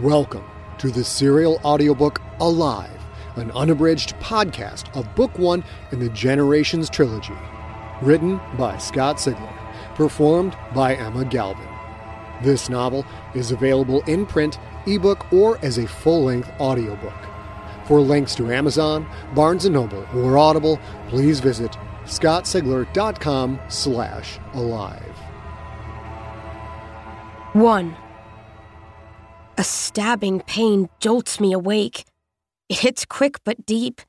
Welcome to the serial audiobook Alive, an unabridged podcast of Book One in the Generations trilogy. Written by Scott Sigler, performed by Emma Galvin. This novel is available in print, ebook, or as a full length audiobook. For links to Amazon, Barnes & Noble, or Audible, please visit scottsigler.com slash alive. 1. A stabbing pain jolts me awake. It hits quick but deep.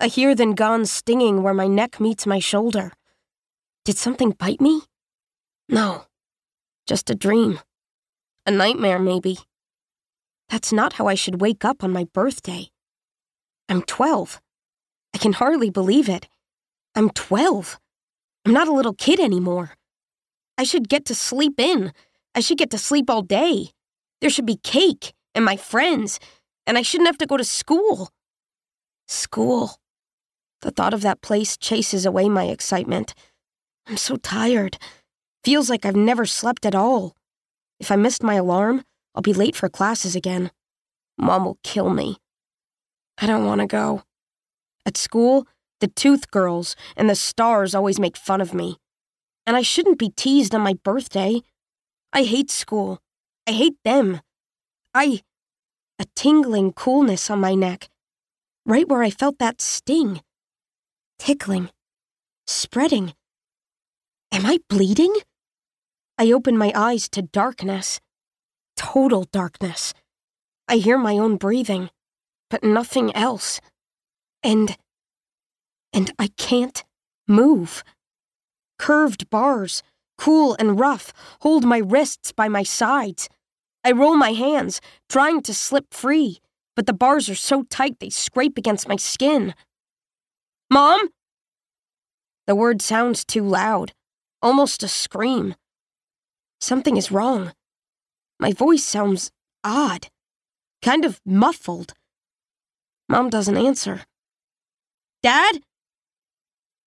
A here then gone stinging where my neck meets my shoulder. Did something bite me? No. Just a dream. A nightmare, maybe. That's not how I should wake up on my birthday. I'm 12. I can hardly believe it. I'm 12. I'm not a little kid anymore. I should get to sleep in. I should get to sleep all day. There should be cake and my friends, and I shouldn't have to go to school. School. The thought of that place chases away my excitement. I'm so tired. Feels like I've never slept at all. If I missed my alarm, I'll be late for classes again. Mom will kill me. I don't want to go. At school, the tooth girls and the stars always make fun of me. And I shouldn't be teased on my birthday. I hate school. I hate them. I. A tingling coolness on my neck, right where I felt that sting. Tickling. Spreading. Am I bleeding? I open my eyes to darkness. Total darkness. I hear my own breathing, but nothing else. And. And I can't move. Curved bars, cool and rough, hold my wrists by my sides. I roll my hands, trying to slip free, but the bars are so tight they scrape against my skin. Mom? The word sounds too loud, almost a scream. Something is wrong. My voice sounds odd, kind of muffled. Mom doesn't answer. Dad?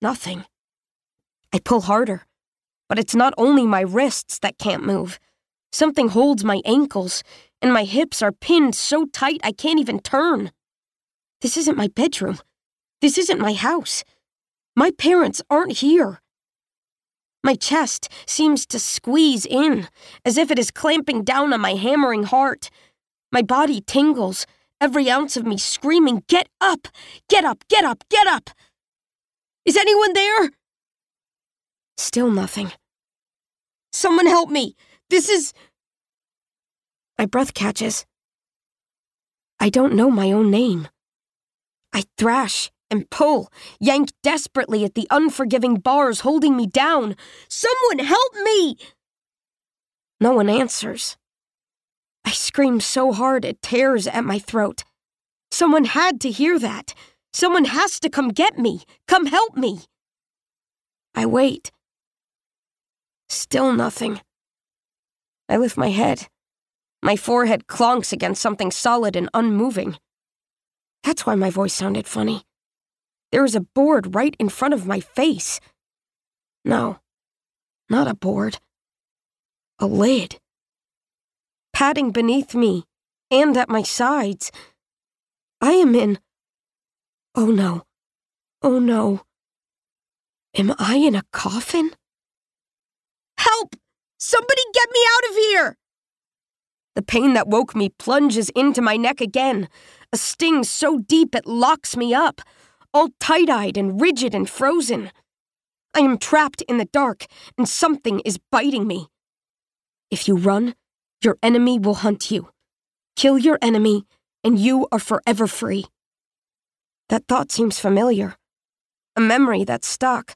Nothing. I pull harder, but it's not only my wrists that can't move. Something holds my ankles, and my hips are pinned so tight I can't even turn. This isn't my bedroom. This isn't my house. My parents aren't here. My chest seems to squeeze in, as if it is clamping down on my hammering heart. My body tingles, every ounce of me screaming, Get up! Get up! Get up! Get up! Is anyone there? Still nothing. Someone help me! This is. My breath catches. I don't know my own name. I thrash and pull, yank desperately at the unforgiving bars holding me down. Someone help me! No one answers. I scream so hard it tears at my throat. Someone had to hear that. Someone has to come get me. Come help me. I wait. Still nothing. I lift my head. My forehead clonks against something solid and unmoving. That's why my voice sounded funny. There is a board right in front of my face. No, not a board. A lid. Padding beneath me and at my sides. I am in. Oh no. Oh no. Am I in a coffin? Help! Somebody get me out of here! The pain that woke me plunges into my neck again, a sting so deep it locks me up, all tight eyed and rigid and frozen. I am trapped in the dark, and something is biting me. If you run, your enemy will hunt you. Kill your enemy, and you are forever free. That thought seems familiar. A memory that's stuck,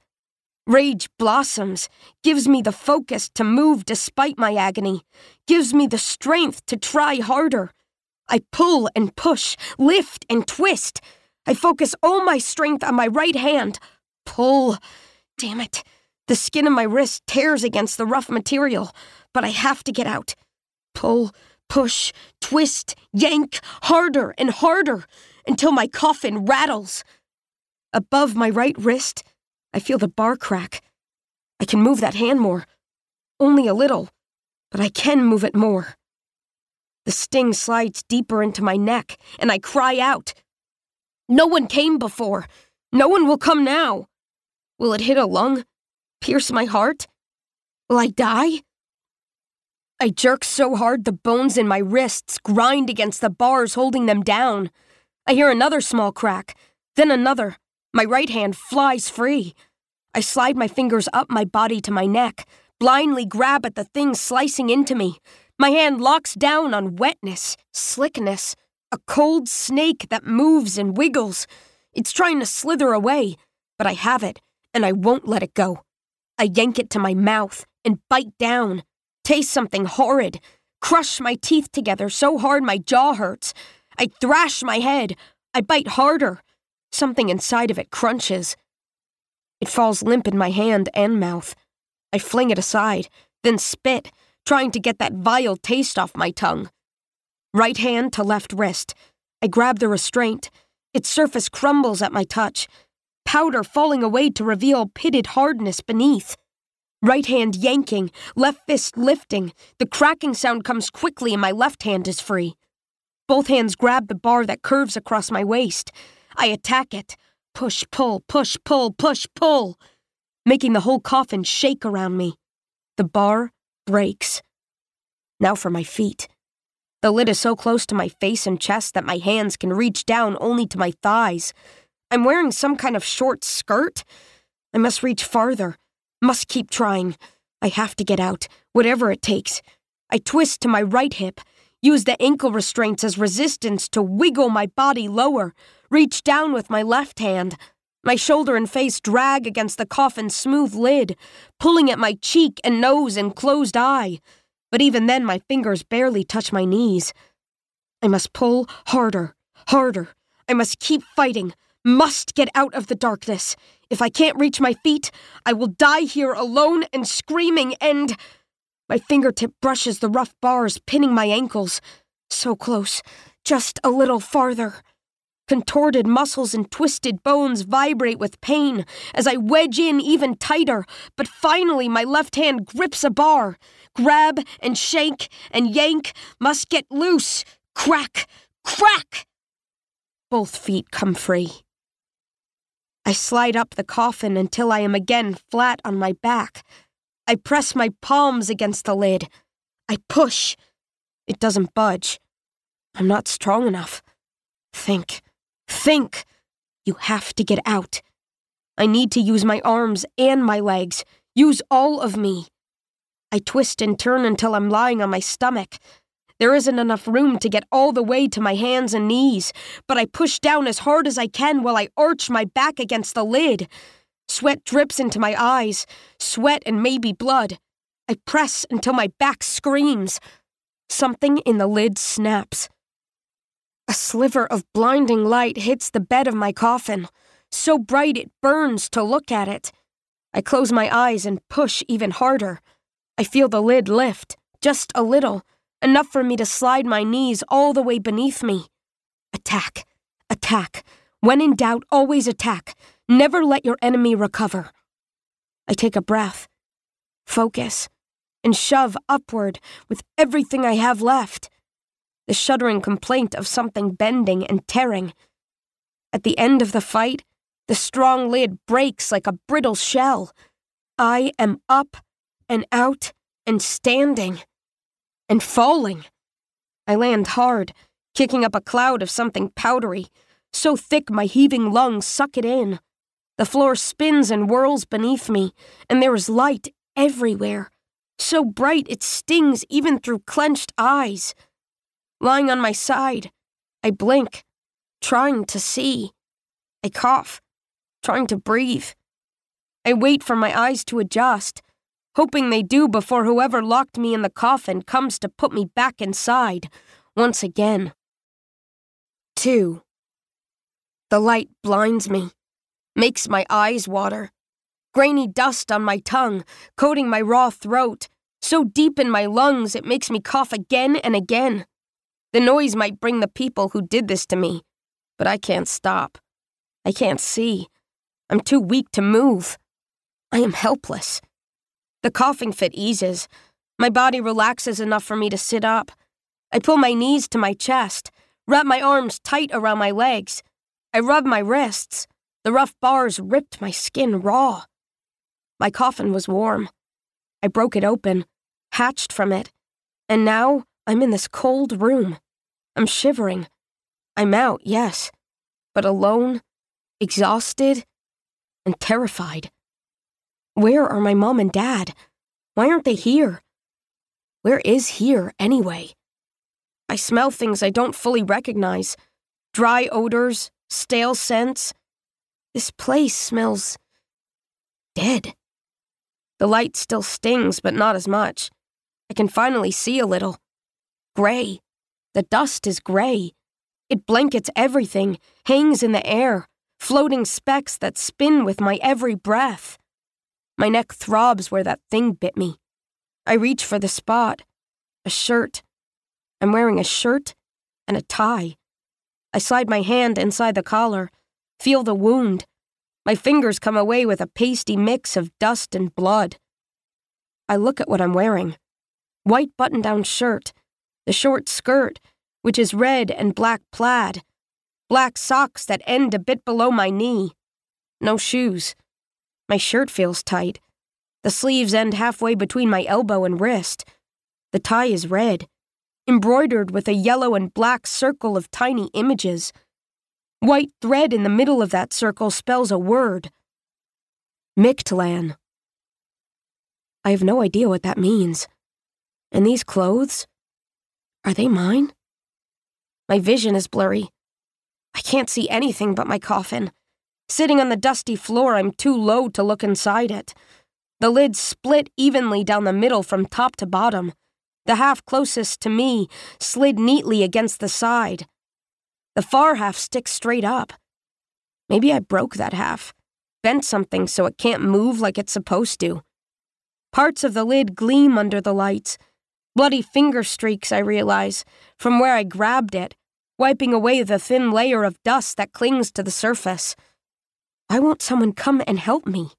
Rage blossoms, gives me the focus to move despite my agony, gives me the strength to try harder. I pull and push, lift and twist. I focus all my strength on my right hand. Pull. Damn it. The skin of my wrist tears against the rough material, but I have to get out. Pull, push, twist, yank, harder and harder until my coffin rattles. Above my right wrist, I feel the bar crack. I can move that hand more. Only a little, but I can move it more. The sting slides deeper into my neck, and I cry out. No one came before. No one will come now. Will it hit a lung? Pierce my heart? Will I die? I jerk so hard the bones in my wrists grind against the bars holding them down. I hear another small crack, then another. My right hand flies free. I slide my fingers up my body to my neck, blindly grab at the thing slicing into me. My hand locks down on wetness, slickness, a cold snake that moves and wiggles. It's trying to slither away, but I have it, and I won't let it go. I yank it to my mouth and bite down, taste something horrid, crush my teeth together so hard my jaw hurts. I thrash my head. I bite harder. Something inside of it crunches. It falls limp in my hand and mouth. I fling it aside, then spit, trying to get that vile taste off my tongue. Right hand to left wrist. I grab the restraint. Its surface crumbles at my touch, powder falling away to reveal pitted hardness beneath. Right hand yanking, left fist lifting. The cracking sound comes quickly and my left hand is free. Both hands grab the bar that curves across my waist. I attack it. Push, pull, push, pull, push, pull. Making the whole coffin shake around me. The bar breaks. Now for my feet. The lid is so close to my face and chest that my hands can reach down only to my thighs. I'm wearing some kind of short skirt. I must reach farther. Must keep trying. I have to get out, whatever it takes. I twist to my right hip, use the ankle restraints as resistance to wiggle my body lower, reach down with my left hand. My shoulder and face drag against the coffin's smooth lid, pulling at my cheek and nose and closed eye. But even then, my fingers barely touch my knees. I must pull harder, harder. I must keep fighting, must get out of the darkness. If I can't reach my feet, I will die here alone and screaming, and. My fingertip brushes the rough bars, pinning my ankles. So close, just a little farther. Contorted muscles and twisted bones vibrate with pain as I wedge in even tighter, but finally my left hand grips a bar. Grab and shake and yank, must get loose. Crack! Crack! Both feet come free. I slide up the coffin until I am again flat on my back. I press my palms against the lid. I push. It doesn't budge. I'm not strong enough. Think. Think. You have to get out. I need to use my arms and my legs. Use all of me. I twist and turn until I'm lying on my stomach. There isn't enough room to get all the way to my hands and knees, but I push down as hard as I can while I arch my back against the lid. Sweat drips into my eyes, sweat and maybe blood. I press until my back screams. Something in the lid snaps. A sliver of blinding light hits the bed of my coffin, so bright it burns to look at it. I close my eyes and push even harder. I feel the lid lift, just a little enough for me to slide my knees all the way beneath me. Attack, attack. When in doubt, always attack. Never let your enemy recover. I take a breath, focus, and shove upward with everything I have left. The shuddering complaint of something bending and tearing. At the end of the fight, the strong lid breaks like a brittle shell. I am up and out and standing and falling. I land hard, kicking up a cloud of something powdery, so thick my heaving lungs suck it in. The floor spins and whirls beneath me, and there is light everywhere, so bright it stings even through clenched eyes. Lying on my side, I blink, trying to see. I cough, trying to breathe. I wait for my eyes to adjust hoping they do before whoever locked me in the coffin comes to put me back inside once again. 2. The light blinds me, makes my eyes water. Grainy dust on my tongue, coating my raw throat, so deep in my lungs it makes me cough again and again. The noise might bring the people who did this to me, but I can't stop. I can't see. I'm too weak to move. I am helpless. The coughing fit eases. My body relaxes enough for me to sit up. I pull my knees to my chest, wrap my arms tight around my legs. I rub my wrists. The rough bars ripped my skin raw. My coffin was warm. I broke it open, hatched from it, and now I'm in this cold room. I'm shivering. I'm out, yes, but alone, exhausted, and terrified. Where are my mom and dad? Why aren't they here? Where is here, anyway? I smell things I don't fully recognize dry odors, stale scents. This place smells dead. The light still stings, but not as much. I can finally see a little. Gray. The dust is gray. It blankets everything, hangs in the air, floating specks that spin with my every breath. My neck throbs where that thing bit me. I reach for the spot. A shirt. I'm wearing a shirt and a tie. I slide my hand inside the collar, feel the wound. My fingers come away with a pasty mix of dust and blood. I look at what I'm wearing white button down shirt, the short skirt, which is red and black plaid, black socks that end a bit below my knee, no shoes. My shirt feels tight. The sleeves end halfway between my elbow and wrist. The tie is red, embroidered with a yellow and black circle of tiny images. White thread in the middle of that circle spells a word Mictlan. I have no idea what that means. And these clothes? Are they mine? My vision is blurry. I can't see anything but my coffin. Sitting on the dusty floor, I'm too low to look inside it. The lid split evenly down the middle from top to bottom. The half closest to me slid neatly against the side. The far half sticks straight up. Maybe I broke that half, bent something so it can't move like it's supposed to. Parts of the lid gleam under the lights, Bloody finger streaks, I realize, from where I grabbed it, wiping away the thin layer of dust that clings to the surface. I want someone come and help me.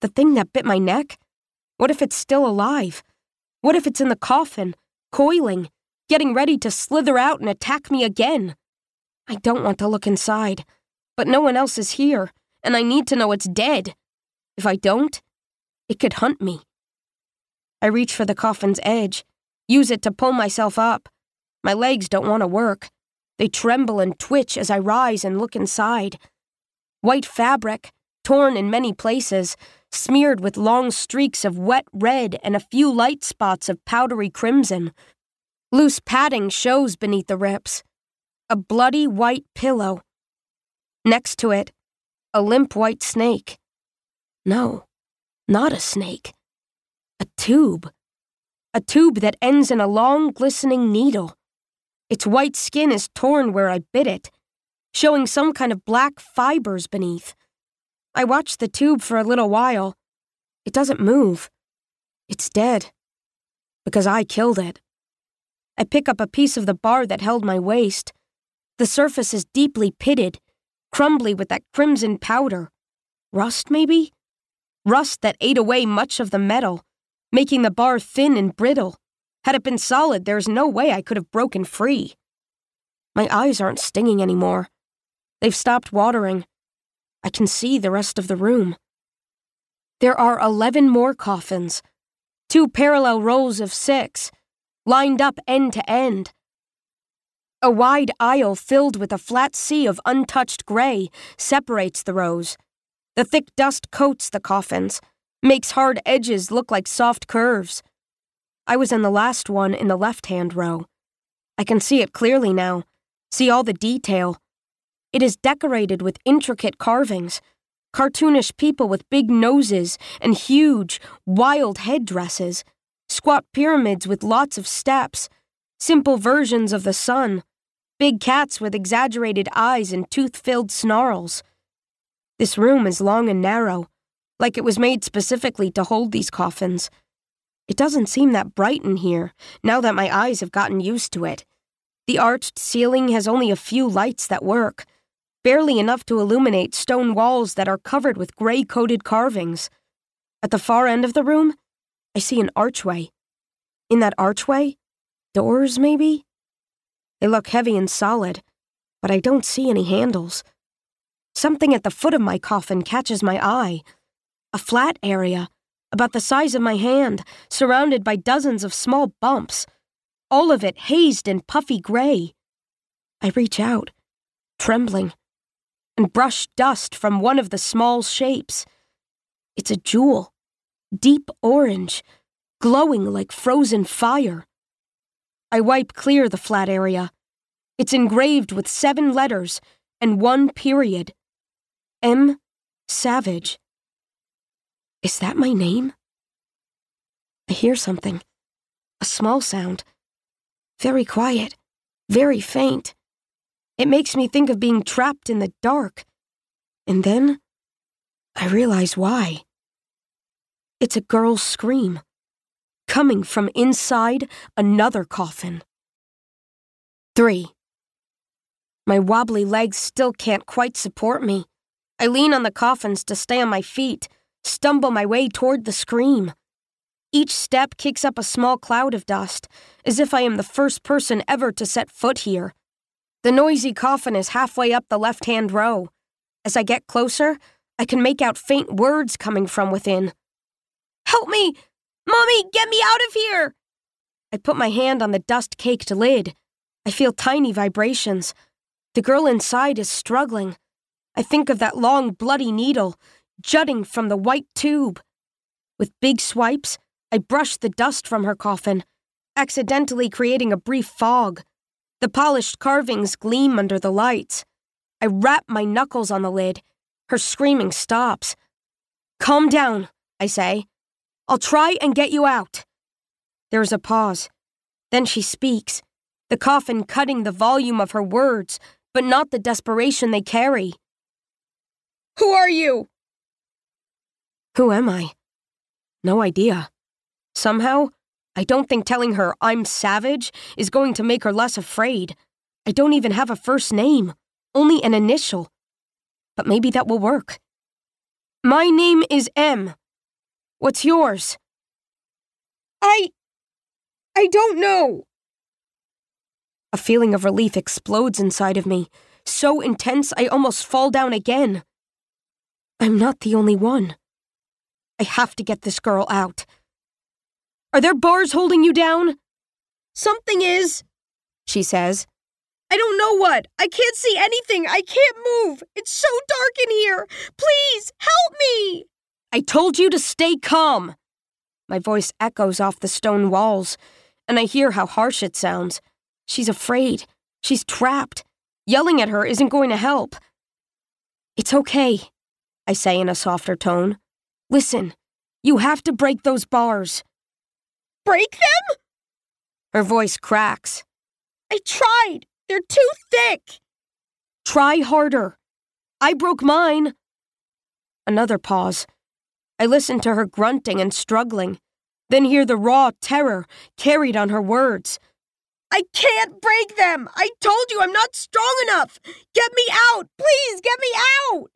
The thing that bit my neck? What if it's still alive? What if it's in the coffin, coiling, getting ready to slither out and attack me again? I don't want to look inside, but no one else is here, and I need to know it's dead. If I don't, it could hunt me. I reach for the coffin's edge, use it to pull myself up. My legs don't want to work. They tremble and twitch as I rise and look inside. White fabric, torn in many places, smeared with long streaks of wet red and a few light spots of powdery crimson. Loose padding shows beneath the rips. A bloody white pillow. Next to it, a limp white snake. No, not a snake. A tube. A tube that ends in a long, glistening needle. Its white skin is torn where I bit it, showing some kind of black fibers beneath. I watch the tube for a little while. It doesn't move. It's dead. Because I killed it. I pick up a piece of the bar that held my waist. The surface is deeply pitted, crumbly with that crimson powder. Rust, maybe? Rust that ate away much of the metal making the bar thin and brittle. Had it been solid, there's no way I could have broken free. My eyes aren't stinging anymore. They've stopped watering. I can see the rest of the room. There are 11 more coffins, two parallel rows of six, lined up end to end. A wide aisle filled with a flat sea of untouched gray separates the rows. The thick dust coats the coffins, makes hard edges look like soft curves. I was in the last one in the left hand row. I can see it clearly now, see all the detail. It is decorated with intricate carvings, cartoonish people with big noses and huge, wild headdresses, squat pyramids with lots of steps, simple versions of the sun, big cats with exaggerated eyes and tooth filled snarls. This room is long and narrow, like it was made specifically to hold these coffins. It doesn't seem that bright in here, now that my eyes have gotten used to it. The arched ceiling has only a few lights that work, barely enough to illuminate stone walls that are covered with gray coated carvings. At the far end of the room, I see an archway. In that archway, Doors, maybe? They look heavy and solid, but I don't see any handles. Something at the foot of my coffin catches my eye. A flat area, about the size of my hand, surrounded by dozens of small bumps, all of it hazed in puffy gray. I reach out, trembling, and brush dust from one of the small shapes. It's a jewel, deep orange, glowing like frozen fire. I wipe clear the flat area. It's engraved with seven letters and one period. M. Savage. Is that my name? I hear something. A small sound. Very quiet. Very faint. It makes me think of being trapped in the dark. And then I realize why. It's a girl's scream, coming from inside another coffin. 3. My wobbly legs still can't quite support me. I lean on the coffins to stay on my feet, stumble my way toward the scream. Each step kicks up a small cloud of dust, as if I am the first person ever to set foot here. The noisy coffin is halfway up the left hand row. As I get closer, I can make out faint words coming from within. Help me! Mommy, get me out of here! I put my hand on the dust caked lid. I feel tiny vibrations. The girl inside is struggling. I think of that long, bloody needle jutting from the white tube. With big swipes, I brush the dust from her coffin, accidentally creating a brief fog. The polished carvings gleam under the lights. I rap my knuckles on the lid. Her screaming stops. Calm down, I say. I'll try and get you out. There is a pause. Then she speaks, the coffin cutting the volume of her words, but not the desperation they carry. Who are you? Who am I? No idea. Somehow, I don't think telling her I'm savage is going to make her less afraid. I don't even have a first name, only an initial. But maybe that will work. My name is M. What's yours? I. I don't know. A feeling of relief explodes inside of me, so intense I almost fall down again. I'm not the only one. I have to get this girl out. Are there bars holding you down? Something is, she says. I don't know what. I can't see anything. I can't move. It's so dark in here. Please, help me. I told you to stay calm. My voice echoes off the stone walls, and I hear how harsh it sounds. She's afraid. She's trapped. Yelling at her isn't going to help. It's okay, I say in a softer tone. Listen, you have to break those bars break them? Her voice cracks. I tried. They're too thick. Try harder. I broke mine. Another pause. I listen to her grunting and struggling, then hear the raw terror carried on her words. I can't break them! I told you I'm not strong enough! Get me out! Please, get me out!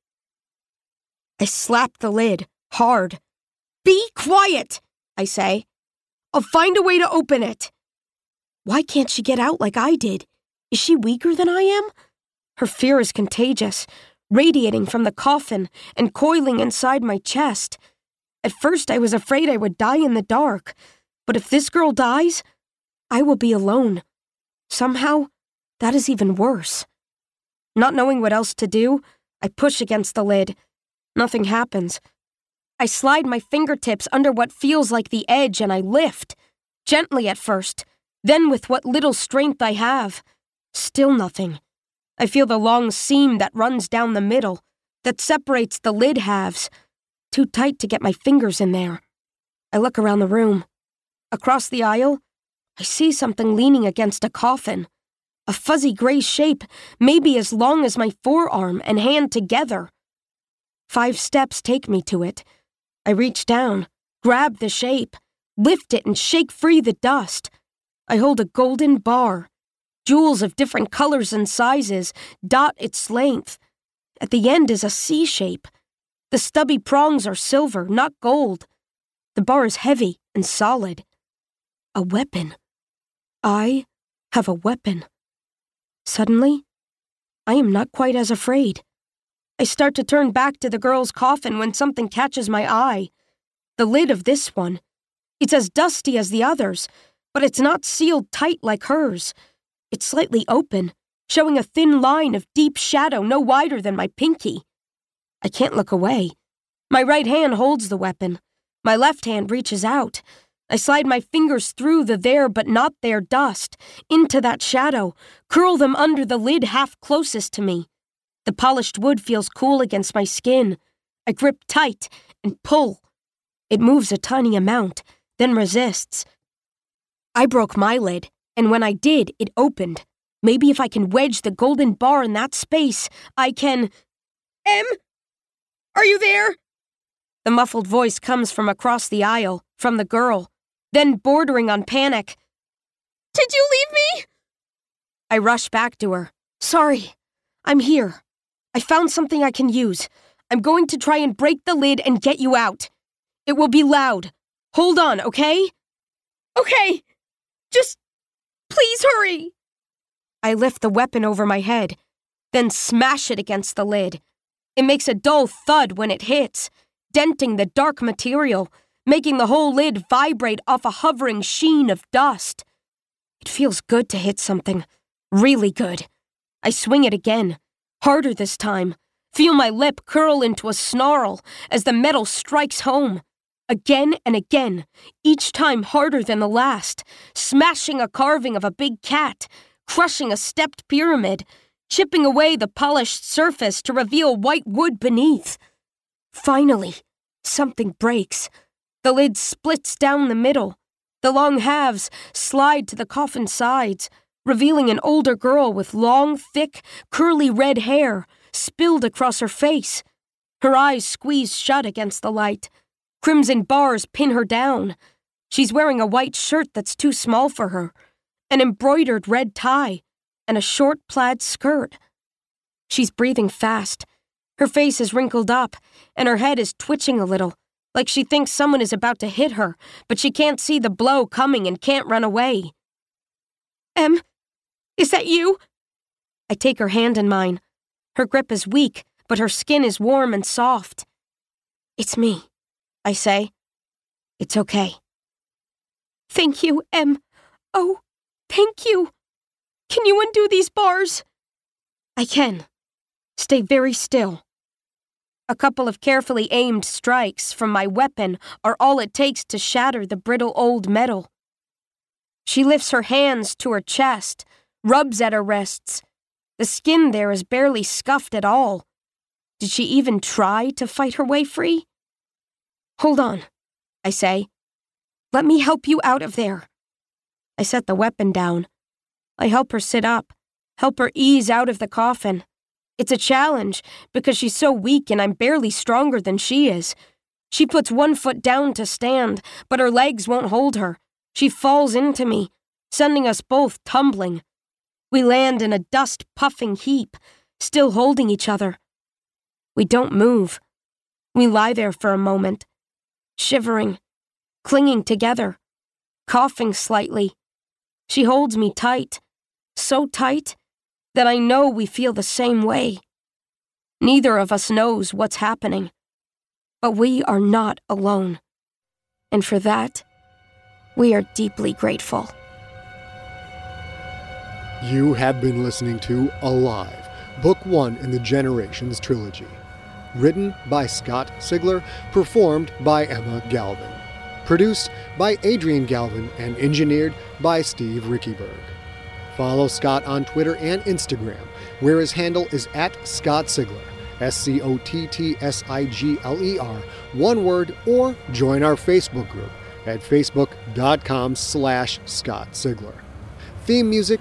I slap the lid, hard. Be quiet, I say. I'll find a way to open it. Why can't she get out like I did? Is she weaker than I am? Her fear is contagious, radiating from the coffin and coiling inside my chest. At first, I was afraid I would die in the dark, but if this girl dies, I will be alone. Somehow, that is even worse. Not knowing what else to do, I push against the lid. Nothing happens. I slide my fingertips under what feels like the edge and I lift. Gently at first, then with what little strength I have. Still nothing. I feel the long seam that runs down the middle, that separates the lid halves. Too tight to get my fingers in there. I look around the room. Across the aisle, I see something leaning against a coffin. A fuzzy gray shape, maybe as long as my forearm and hand together. Five steps take me to it I reach down, grab the shape, lift it, and shake free the dust. I hold a golden bar. Jewels of different colors and sizes dot its length. At the end is a C shape. The stubby prongs are silver, not gold. The bar is heavy and solid. A weapon. I have a weapon. Suddenly, I am not quite as afraid. I start to turn back to the girl's coffin when something catches my eye. The lid of this one. It's as dusty as the others, but it's not sealed tight like hers. It's slightly open, showing a thin line of deep shadow no wider than my pinky. I can't look away. My right hand holds the weapon. My left hand reaches out. I slide my fingers through the there but not there dust, into that shadow, curl them under the lid half closest to me. The polished wood feels cool against my skin. I grip tight and pull. It moves a tiny amount, then resists. I broke my lid, and when I did, it opened. Maybe if I can wedge the golden bar in that space, I can. Em? Are you there? The muffled voice comes from across the aisle, from the girl then bordering on panic. Did you leave me? I rush back to her. Sorry, I'm here. I found something I can use. I'm going to try and break the lid and get you out. It will be loud. Hold on, okay? Okay. Just please hurry. I lift the weapon over my head, then smash it against the lid. It makes a dull thud when it hits, denting the dark material making the whole lid vibrate off a hovering sheen of dust. It feels good to hit something. Really good. I swing it again. Harder this time. Feel my lip curl into a snarl as the metal strikes home. Again and again, each time harder than the last, smashing a carving of a big cat, crushing a stepped pyramid, chipping away the polished surface to reveal white wood beneath. Finally, something breaks. The lid splits down the middle. The long halves slide to the coffin sides, revealing an older girl with long, thick, curly red hair spilled across her face. Her eyes squeeze shut against the light. Crimson bars pin her down. She's wearing a white shirt that's too small for her, an embroidered red tie, and a short plaid skirt. She's breathing fast. Her face is wrinkled up, and her head is twitching a little like she thinks someone is about to hit her, but she can't see the blow coming and can't run away. Em, is that you? I take her hand in mine. Her grip is weak, but her skin is warm and soft. It's me, I say. It's okay. Thank you, Em. Oh, thank you. Can you undo these bars? I can. Stay very still. A couple of carefully aimed strikes from my weapon are all it takes to shatter the brittle old metal. She lifts her hands to her chest, rubs at her wrists. The skin there is barely scuffed at all. Did she even try to fight her way free? Hold on, I say. Let me help you out of there. I set the weapon down. I help her sit up, help her ease out of the coffin. It's a challenge because she's so weak and I'm barely stronger than she is. She puts one foot down to stand, but her legs won't hold her. She falls into me, sending us both tumbling. We land in a dust puffing heap, still holding each other. We don't move. We lie there for a moment, shivering, clinging together, coughing slightly. She holds me tight, so tight that I know we feel the same way. Neither of us knows what's happening, but we are not alone. And for that, we are deeply grateful. You have been listening to Alive, Book One in the Generations trilogy. Written by Scott Sigler, performed by Emma Galvin. Produced by Adrian Galvin and engineered by Steve Riekeberg. Follow Scott on Twitter and Instagram, where his handle is at Scott Sigler, S C O T T S I G L E R, one word, or join our Facebook group at facebook.com slash Scott Sigler. Theme music